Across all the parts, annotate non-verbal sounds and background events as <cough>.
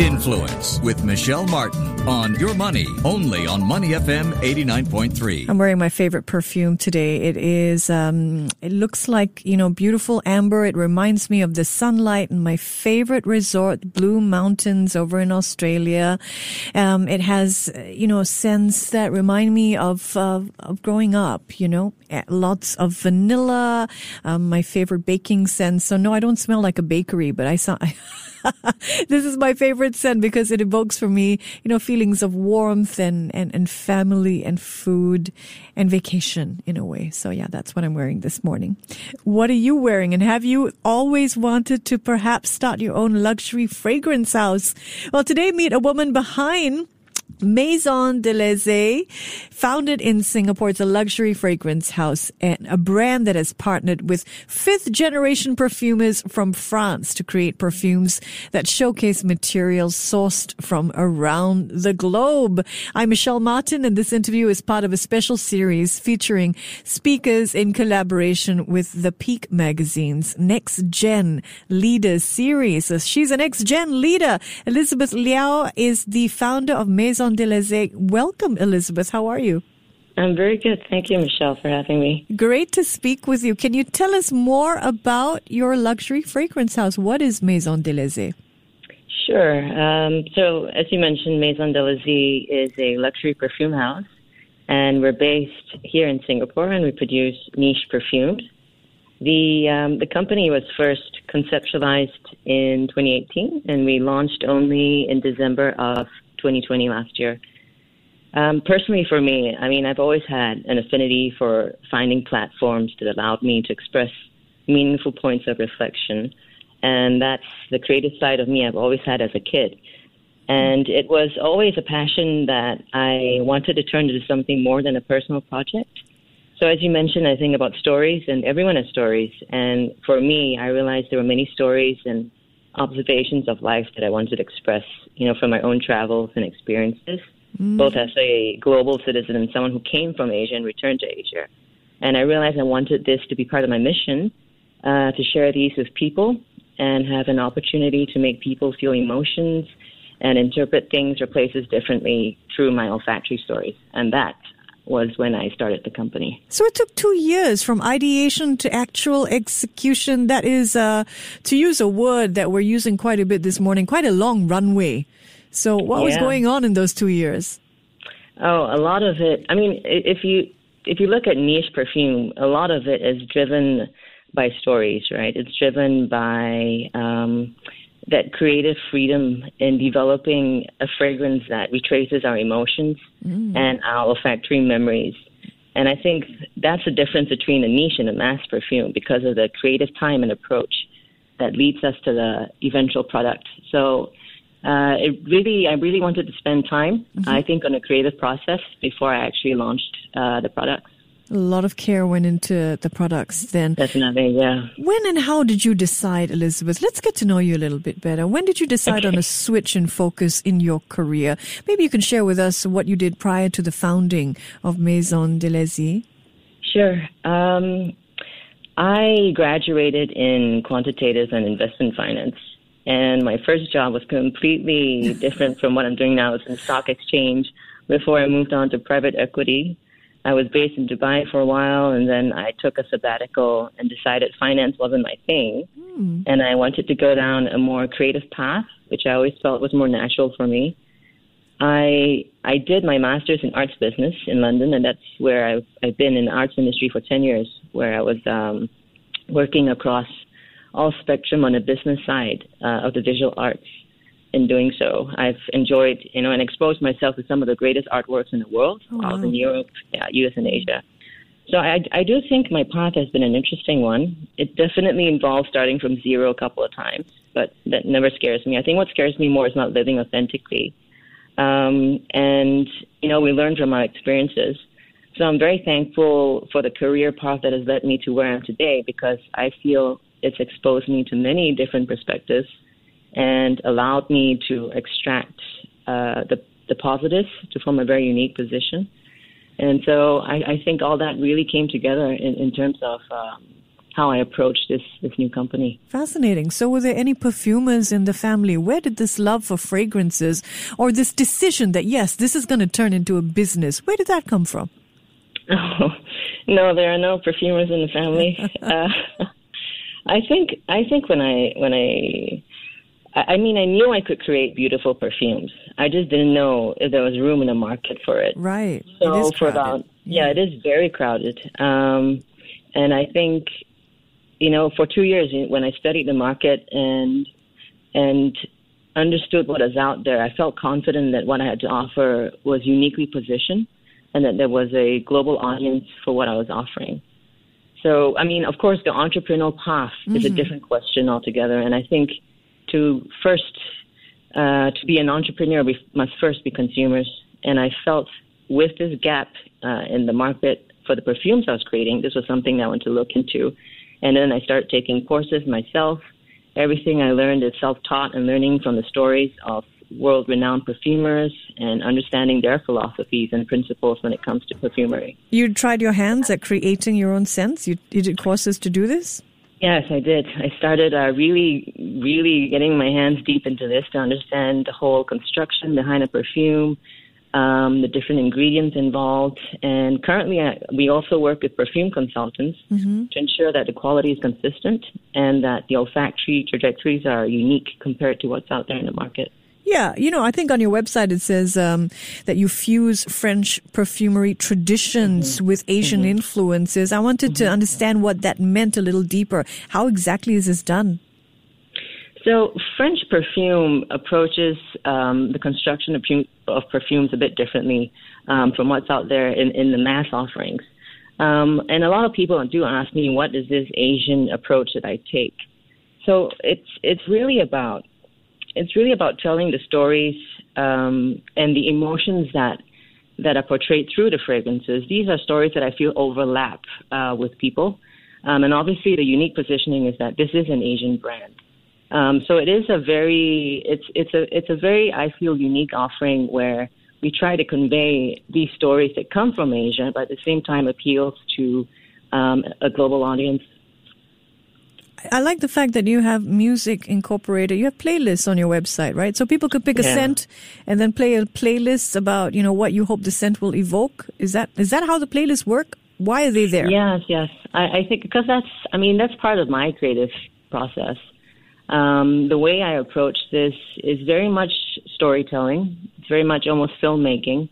Influence with Michelle Martin on Your Money, only on Money FM 89.3. I'm wearing my favorite perfume today. It is, um, it looks like, you know, beautiful amber. It reminds me of the sunlight in my favorite resort, Blue Mountains over in Australia. Um, it has, you know, scents that remind me of, uh, of growing up, you know, lots of vanilla, um, my favorite baking scent. So no, I don't smell like a bakery, but I saw, <laughs> <laughs> this is my favorite scent because it evokes for me, you know, feelings of warmth and, and, and family and food and vacation in a way. So yeah, that's what I'm wearing this morning. What are you wearing? And have you always wanted to perhaps start your own luxury fragrance house? Well, today meet a woman behind Maison de L'Asie, founded in Singapore, it's a luxury fragrance house and a brand that has partnered with fifth generation perfumers from France to create perfumes that showcase materials sourced from around the globe. I'm Michelle Martin and this interview is part of a special series featuring speakers in collaboration with the Peak Magazine's Next Gen Leaders series. She's an ex-gen leader. Elizabeth Liao is the founder of Maison de L'Asie. Welcome, Elizabeth. How are you? I'm very good. Thank you, Michelle, for having me. Great to speak with you. Can you tell us more about your luxury fragrance house? What is Maison de L'Asie? Sure. Um, so, as you mentioned, Maison de L'Asie is a luxury perfume house, and we're based here in Singapore, and we produce niche perfumes. The um, the company was first conceptualized in 2018, and we launched only in December of 2020 last year. Um, personally, for me, I mean, I've always had an affinity for finding platforms that allowed me to express meaningful points of reflection. And that's the creative side of me I've always had as a kid. And it was always a passion that I wanted to turn into something more than a personal project. So, as you mentioned, I think about stories, and everyone has stories. And for me, I realized there were many stories and observations of life that I wanted to express, you know, from my own travels and experiences, mm. both as a global citizen and someone who came from Asia and returned to Asia. And I realized I wanted this to be part of my mission uh, to share these with people and have an opportunity to make people feel emotions and interpret things or places differently through my olfactory stories. And that was when I started the company. So it took two years from ideation to actual execution. That is, uh, to use a word that we're using quite a bit this morning, quite a long runway. So what yeah. was going on in those two years? Oh, a lot of it. I mean, if you if you look at niche perfume, a lot of it is driven by stories, right? It's driven by um, that creative freedom in developing a fragrance that retraces our emotions mm. and our olfactory memories. And I think that's the difference between a niche and a mass perfume because of the creative time and approach that leads us to the eventual product. So uh, it really, I really wanted to spend time, mm-hmm. I think, on a creative process before I actually launched uh, the products. A lot of care went into the products then. Definitely, yeah. When and how did you decide, Elizabeth? Let's get to know you a little bit better. When did you decide okay. on a switch and focus in your career? Maybe you can share with us what you did prior to the founding of Maison de L'Asie. Sure. Um, I graduated in quantitative and investment finance. And my first job was completely <laughs> different from what I'm doing now. It's in stock exchange before I moved on to private equity. I was based in Dubai for a while, and then I took a sabbatical and decided finance wasn't my thing, mm. and I wanted to go down a more creative path, which I always felt was more natural for me. I I did my master's in arts business in London, and that's where I've I've been in the arts industry for ten years, where I was um, working across all spectrum on the business side uh, of the visual arts in doing so. I've enjoyed, you know, and exposed myself to some of the greatest artworks in the world, oh, wow. in Europe, yeah, US, and Asia. So I, I do think my path has been an interesting one. It definitely involves starting from zero a couple of times, but that never scares me. I think what scares me more is not living authentically. Um, and, you know, we learn from our experiences. So I'm very thankful for the career path that has led me to where I am today because I feel it's exposed me to many different perspectives and allowed me to extract uh, the, the positives to form a very unique position. And so I, I think all that really came together in, in terms of um, how I approached this this new company. Fascinating. So, were there any perfumers in the family? Where did this love for fragrances, or this decision that yes, this is going to turn into a business, where did that come from? Oh, <laughs> no, there are no perfumers in the family. <laughs> uh, <laughs> I think I think when I when I I mean, I knew I could create beautiful perfumes. I just didn't know if there was room in the market for it. Right. So for about yeah. yeah, it is very crowded. Um, and I think, you know, for two years when I studied the market and and understood what was out there, I felt confident that what I had to offer was uniquely positioned, and that there was a global audience for what I was offering. So, I mean, of course, the entrepreneurial path mm-hmm. is a mm-hmm. different question altogether, and I think to first uh, to be an entrepreneur, we must first be consumers. And I felt with this gap uh, in the market for the perfumes I was creating, this was something I wanted to look into. And then I started taking courses myself. Everything I learned is self-taught and learning from the stories of world-renowned perfumers and understanding their philosophies and principles when it comes to perfumery. You tried your hands at creating your own scents. You, you did courses to do this. Yes, I did. I started uh, really, really getting my hands deep into this to understand the whole construction behind a perfume, um, the different ingredients involved. And currently, I, we also work with perfume consultants mm-hmm. to ensure that the quality is consistent and that the olfactory trajectories are unique compared to what's out there in the market. Yeah, you know, I think on your website it says um, that you fuse French perfumery traditions mm-hmm. with Asian mm-hmm. influences. I wanted mm-hmm. to understand what that meant a little deeper. How exactly is this done? So, French perfume approaches um, the construction of, of, perfumes a bit differently um, from what's out there in, in the mass offerings. Um, and a lot of people do ask me, what is this Asian approach that I take? So, it's, it's really about it's really about telling the stories um, and the emotions that that are portrayed through the fragrances. These are stories that I feel overlap uh, with people, um, and obviously the unique positioning is that this is an Asian brand. Um, so it is a very it's it's a it's a very I feel unique offering where we try to convey these stories that come from Asia, but at the same time appeals to um, a global audience. I like the fact that you have music incorporated. You have playlists on your website, right? So people could pick a yeah. scent and then play a playlist about, you know, what you hope the scent will evoke. Is that is that how the playlists work? Why are they there? Yes, yes. I, I think because that's, I mean, that's part of my creative process. Um, the way I approach this is very much storytelling. It's very much almost filmmaking,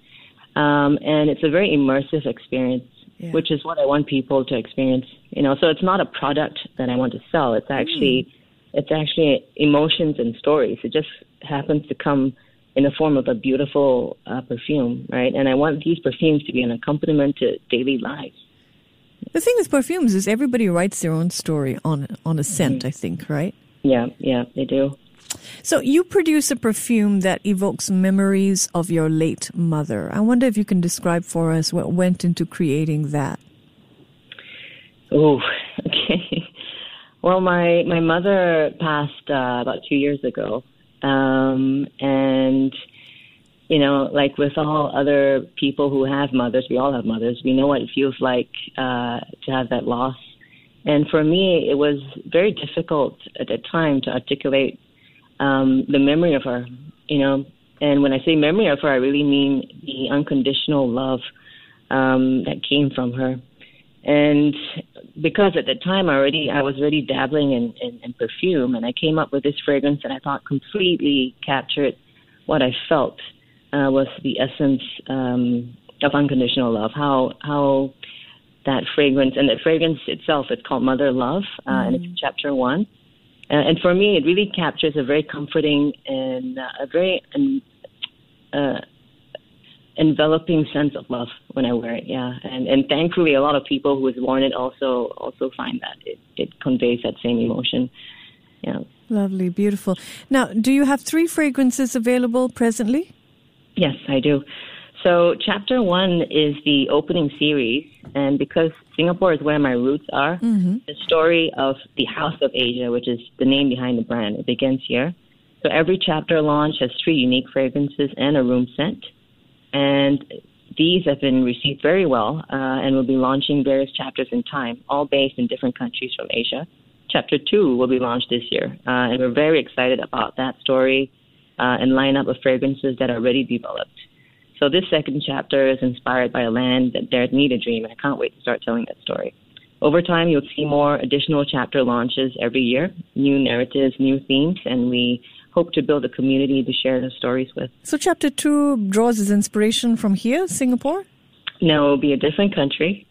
um, and it's a very immersive experience yeah. which is what I want people to experience. You know, so it's not a product that I want to sell. It's actually mm. it's actually emotions and stories. It just happens to come in the form of a beautiful uh, perfume, right? And I want these perfumes to be an accompaniment to daily lives. The thing with perfumes is everybody writes their own story on on a scent. Mm-hmm. I think, right? Yeah, yeah, they do. So you produce a perfume that evokes memories of your late mother. I wonder if you can describe for us what went into creating that. Oh, <laughs> okay. Well, my my mother passed uh, about two years ago, um, and you know, like with all other people who have mothers, we all have mothers. We know what it feels like uh, to have that loss. And for me, it was very difficult at the time to articulate um, the memory of her, you know. And when I say memory of her, I really mean the unconditional love um, that came from her. And because at the time I already I was already dabbling in, in, in perfume, and I came up with this fragrance that I thought completely captured what I felt uh, was the essence um, of unconditional love. How how that fragrance and the fragrance itself, it's called Mother Love, uh, mm. and it's mm. chapter one. Uh, and for me, it really captures a very comforting and uh, a very um, uh, enveloping sense of love when I wear it. Yeah, and and thankfully, a lot of people who have worn it also also find that it it conveys that same emotion. Yeah. Lovely, beautiful. Now, do you have three fragrances available presently? Yes, I do. So, chapter one is the opening series, and because Singapore is where my roots are, mm-hmm. the story of the House of Asia, which is the name behind the brand, it begins here. So, every chapter launch has three unique fragrances and a room scent. And these have been received very well uh, and will be launching various chapters in time, all based in different countries from Asia. Chapter two will be launched this year, uh, and we're very excited about that story uh, and lineup of fragrances that are already developed. So this second chapter is inspired by a land that dared me to dream, and I can't wait to start telling that story. Over time, you'll see more additional chapter launches every year, new narratives, new themes, and we hope to build a community to share those stories with. So, chapter two draws its inspiration from here, Singapore? No, it will be a different country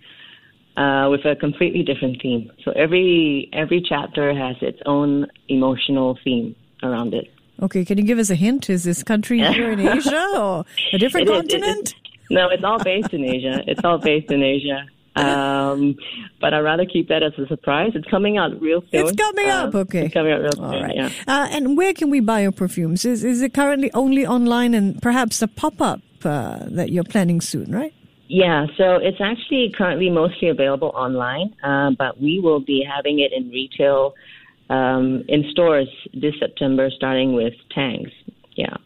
uh, with a completely different theme. So, every, every chapter has its own emotional theme around it. Okay, can you give us a hint? Is this country <laughs> here in Asia or a different It is- continent? it is- no, it's all based in Asia. It's all based in Asia. Um, but I'd rather keep that as a surprise. It's coming out real soon. It's coming Uh, up, okay. It's coming out real soon. All right. Yeah. Uh, and where can we buy your perfumes? Is, is it currently only online and perhaps a pop up uh, that you're planning soon, right? Yeah, so it's actually currently mostly available online, uh, but we will be having it in retail um, in stores this September, starting with Tangs. Yeah.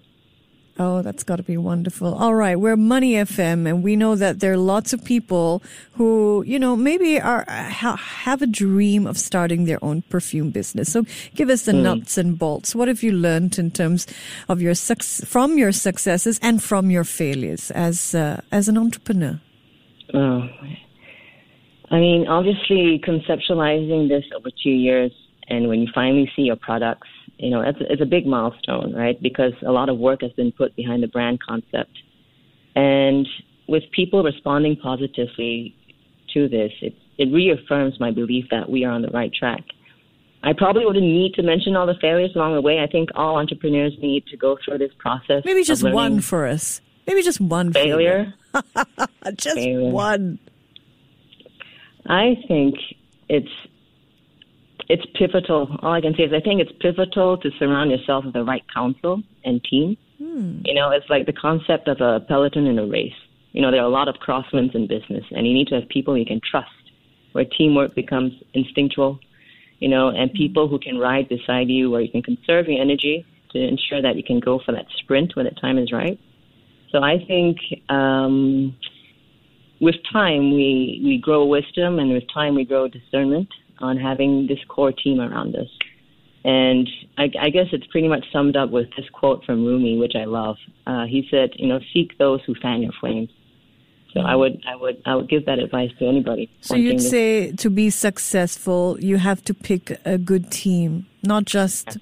Oh, that's got to be wonderful. All right, we're Money FM, and we know that there are lots of people who, you know, maybe are ha, have a dream of starting their own perfume business. So, give us the nuts and bolts. What have you learned in terms of your suc from your successes and from your failures as uh, as an entrepreneur? Oh. I mean, obviously, conceptualizing this over two years, and when you finally see your products, you know, it's, it's a big milestone, right? Because a lot of work has been put behind the brand concept. And with people responding positively to this, it, it reaffirms my belief that we are on the right track. I probably wouldn't need to mention all the failures along the way. I think all entrepreneurs need to go through this process. Maybe just one for us. Maybe just one failure. <laughs> Just Failure. one. I think it's it's pivotal. All I can say is I think it's pivotal to surround yourself with the right counsel and team. You know, it's like the concept of a peloton in a race. You know, there are a lot of crosswinds in business, and you need to have people you can trust, where teamwork becomes instinctual. You know, and people who can ride beside you, where you can conserve your energy to ensure that you can go for that sprint when the time is right. So I think um, with time we we grow wisdom, and with time we grow discernment on having this core team around us. And I, I guess it's pretty much summed up with this quote from Rumi, which I love. Uh, he said, "You know, seek those who fan your flames." So I would, I would, I would give that advice to anybody. So you'd say to be successful, you have to pick a good team, not just,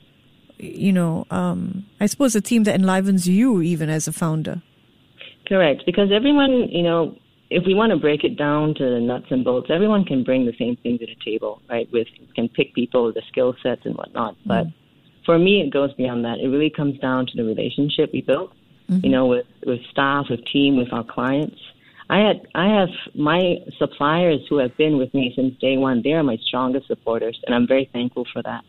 you know, um, I suppose a team that enlivens you even as a founder. Correct, because everyone, you know, if we want to break it down to the nuts and bolts, everyone can bring the same thing to the table, right? With can pick people, with the skill sets and whatnot. But for me, it goes beyond that. It really comes down to the relationship we built, you know, with with staff, with team, with our clients. I had I have my suppliers who have been with me since day one. They are my strongest supporters, and I'm very thankful for that.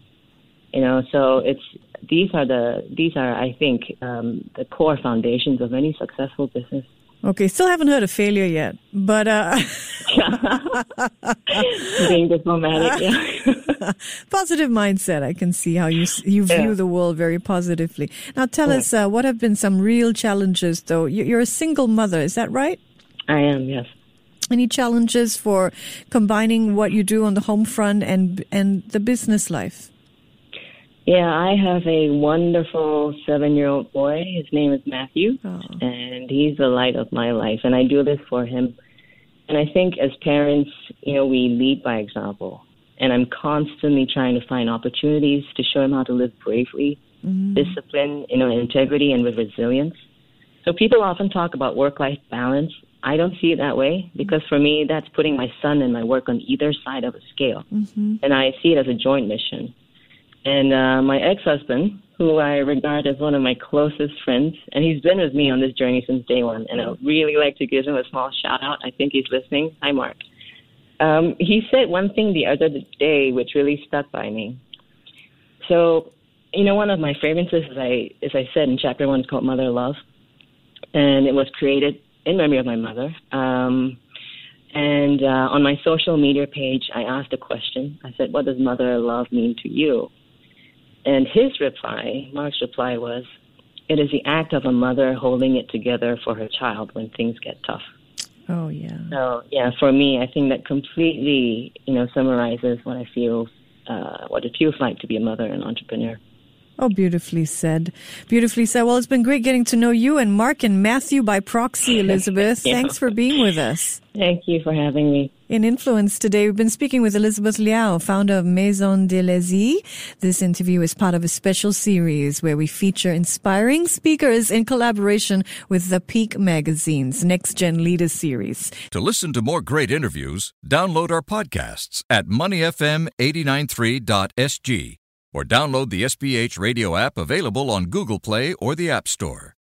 You know, so it's these are the these are I think um, the core foundations of any successful business. Okay, still haven't heard of failure yet, but uh, <laughs> being diplomatic. Yeah. <laughs> positive mindset. I can see how you you view Yeah. the world very positively. Now, tell us uh, what have been some real challenges, though. You're a single mother, is that right? I am. Yes. Any challenges for combining what you do on the home front and and the business life? Yeah, I have a wonderful seven-year-old boy. His name is Matthew, Oh. and he's the light of my life. And I do this for him. And I think as parents, you know, we lead by example. And I'm constantly trying to find opportunities to show him how to live bravely, mm-hmm. discipline, you know, integrity, and with resilience. So people often talk about work-life balance. I don't see it that way because for me, that's putting my son and my work on either side of a scale, mm-hmm. and I see it as a joint mission. And uh, my ex-husband, who I regard as one of my closest friends, and he's been with me on this journey since day one. And I really like to give him a small shout out. I think he's listening. Hi, Mark. Um, he said one thing the other day which really stuck by me. So, you know, one of my fragrances, as I as I said in chapter one, is called Mother Love, and it was created in memory of my mother. Um, and uh, on my social media page, I asked a question. I said, "What does mother love mean to you?" And his reply, Mark's reply was, "It is the act of a mother holding it together for her child when things get tough." Oh yeah. So yeah, for me, I think that completely, you know, summarizes what I feel, uh, what it feels like to be a mother and entrepreneur. Oh, beautifully said. Beautifully said. Well, it's been great getting to know you and Mark and Matthew by proxy, <laughs> Elizabeth. Yeah. Thanks for being with us. Thank you for having me. In Influence today, we've been speaking with Elizabeth Liao, founder of Maison de L'Asie. This interview is part of a special series where we feature inspiring speakers in collaboration with the Peak Magazine's Next Gen Leaders series. To listen to more great interviews, download our podcasts at moneyfm893.sg or download the SPH radio app available on Google Play or the App Store.